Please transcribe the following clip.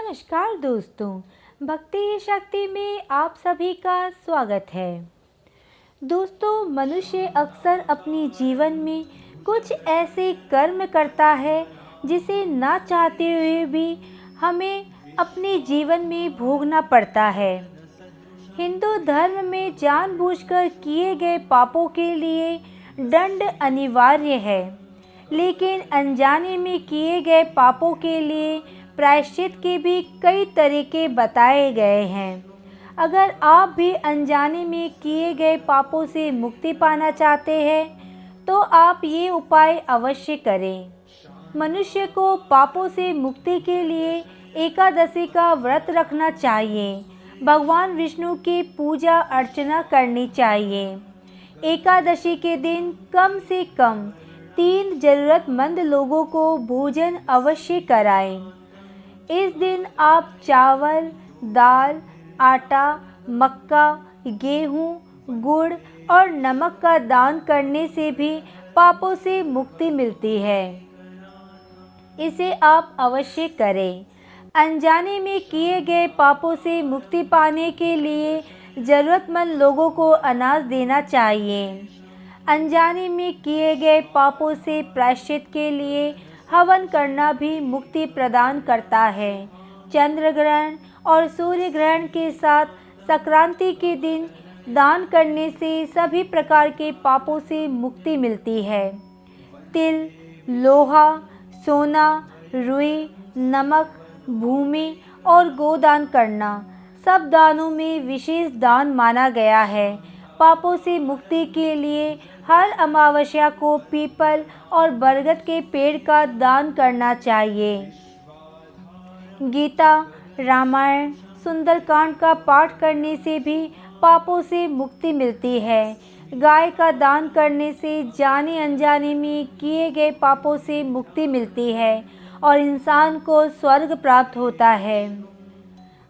नमस्कार दोस्तों, भक्ति शक्ति में आप सभी का स्वागत है। दोस्तों, मनुष्य अक्सर अपने जीवन में कुछ ऐसे कर्म करता है, जिसे ना चाहते हुए भी हमें अपने जीवन में भोगना पड़ता है। हिंदू धर्म में जानबूझकर किए गए पापों के लिए दंड अनिवार्य है, लेकिन अनजाने में किए गए पापों के लिए प्रायश्चित के भी कई तरीके बताए गए हैं। अगर आप भी अनजाने में किए गए पापों से मुक्ति पाना चाहते हैं तो आप ये उपाय अवश्य करें। मनुष्य को पापों से मुक्ति के लिए एकादशी का व्रत रखना चाहिए। भगवान विष्णु की पूजा अर्चना करनी चाहिए। एकादशी के दिन कम से कम तीन ज़रूरतमंद लोगों को भोजन अवश्य कराएँ। इस दिन आप चावल, दाल, आटा, मक्का, गेहूँ, गुड़ और नमक का दान करने से भी पापों से मुक्ति मिलती है। इसे आप अवश्य करें। अनजाने में किए गए पापों से मुक्ति पाने के लिए ज़रूरतमंद लोगों को अनाज देना चाहिए। अनजाने में किए गए पापों से प्रायश्चित के लिए हवन करना भी मुक्ति प्रदान करता है। चंद्र ग्रहण और सूर्य ग्रहण के साथ संक्रांति के दिन दान करने से सभी प्रकार के पापों से मुक्ति मिलती है। तिल, लोहा, सोना, रुई, नमक, भूमि और गोदान करना सब दानों में विशेष दान माना गया है। पापों से मुक्ति के लिए हर अमावस्या को पीपल और बरगद के पेड़ का दान करना चाहिए। गीता, रामायण, सुंदरकांड का पाठ करने से भी पापों से मुक्ति मिलती है। गाय का दान करने से जाने अनजाने में किए गए पापों से मुक्ति मिलती है और इंसान को स्वर्ग प्राप्त होता है।